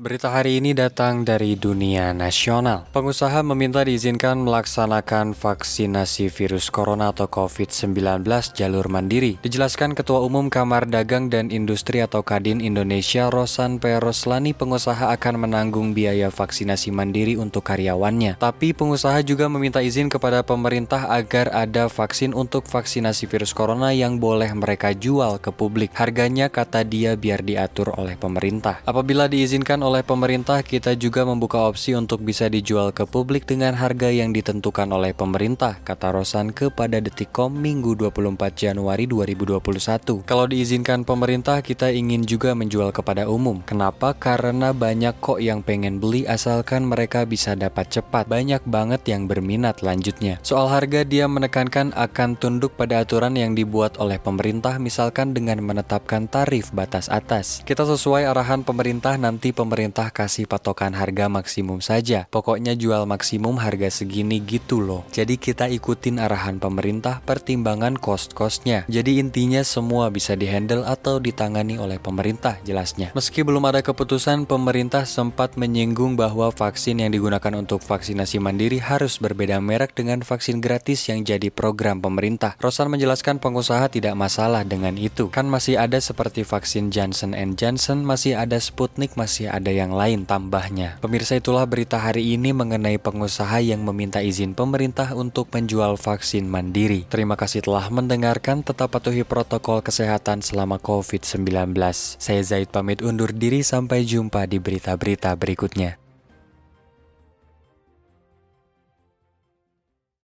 Berita hari ini datang dari dunia nasional. Pengusaha meminta diizinkan melaksanakan vaksinasi virus corona atau COVID-19 jalur mandiri. Dijelaskan Ketua Umum Kamar Dagang dan Industri atau Kadin Indonesia Rosan P. Roslani, pengusaha akan menanggung biaya vaksinasi mandiri untuk karyawannya. Tapi pengusaha juga meminta izin kepada pemerintah agar ada vaksin untuk vaksinasi virus corona yang boleh mereka jual ke publik. Harganya kata dia biar diatur oleh pemerintah. Apabila diizinkan oleh pemerintah, kita juga membuka opsi untuk bisa dijual ke publik dengan harga yang ditentukan oleh pemerintah, kata Rosan kepada Detikcom Minggu 24 Januari 2021. Kalau diizinkan pemerintah, kita ingin juga menjual kepada umum. Kenapa? Karena banyak kok yang pengen beli asalkan mereka bisa dapat cepat. Banyak banget yang berminat lanjutnya. Soal harga, dia menekankan akan tunduk pada aturan yang dibuat oleh pemerintah, misalkan dengan menetapkan tarif batas atas. Kita sesuai arahan pemerintah nanti pemerintah pemerintah kasih patokan harga maksimum saja. Pokoknya jual maksimum harga segini gitu loh. Jadi kita ikutin arahan pemerintah pertimbangan cost-costnya. Jadi intinya semua bisa dihandle atau ditangani oleh pemerintah jelasnya. Meski belum ada keputusan, pemerintah sempat menyinggung bahwa vaksin yang digunakan untuk vaksinasi mandiri harus berbeda merek dengan vaksin gratis yang jadi program pemerintah. Rosan menjelaskan pengusaha tidak masalah dengan itu. Kan masih ada seperti vaksin Johnson Johnson, masih ada Sputnik, masih ada ada yang lain tambahnya. Pemirsa itulah berita hari ini mengenai pengusaha yang meminta izin pemerintah untuk menjual vaksin mandiri. Terima kasih telah mendengarkan, tetap patuhi protokol kesehatan selama COVID-19. Saya Zaid pamit undur diri sampai jumpa di berita-berita berikutnya.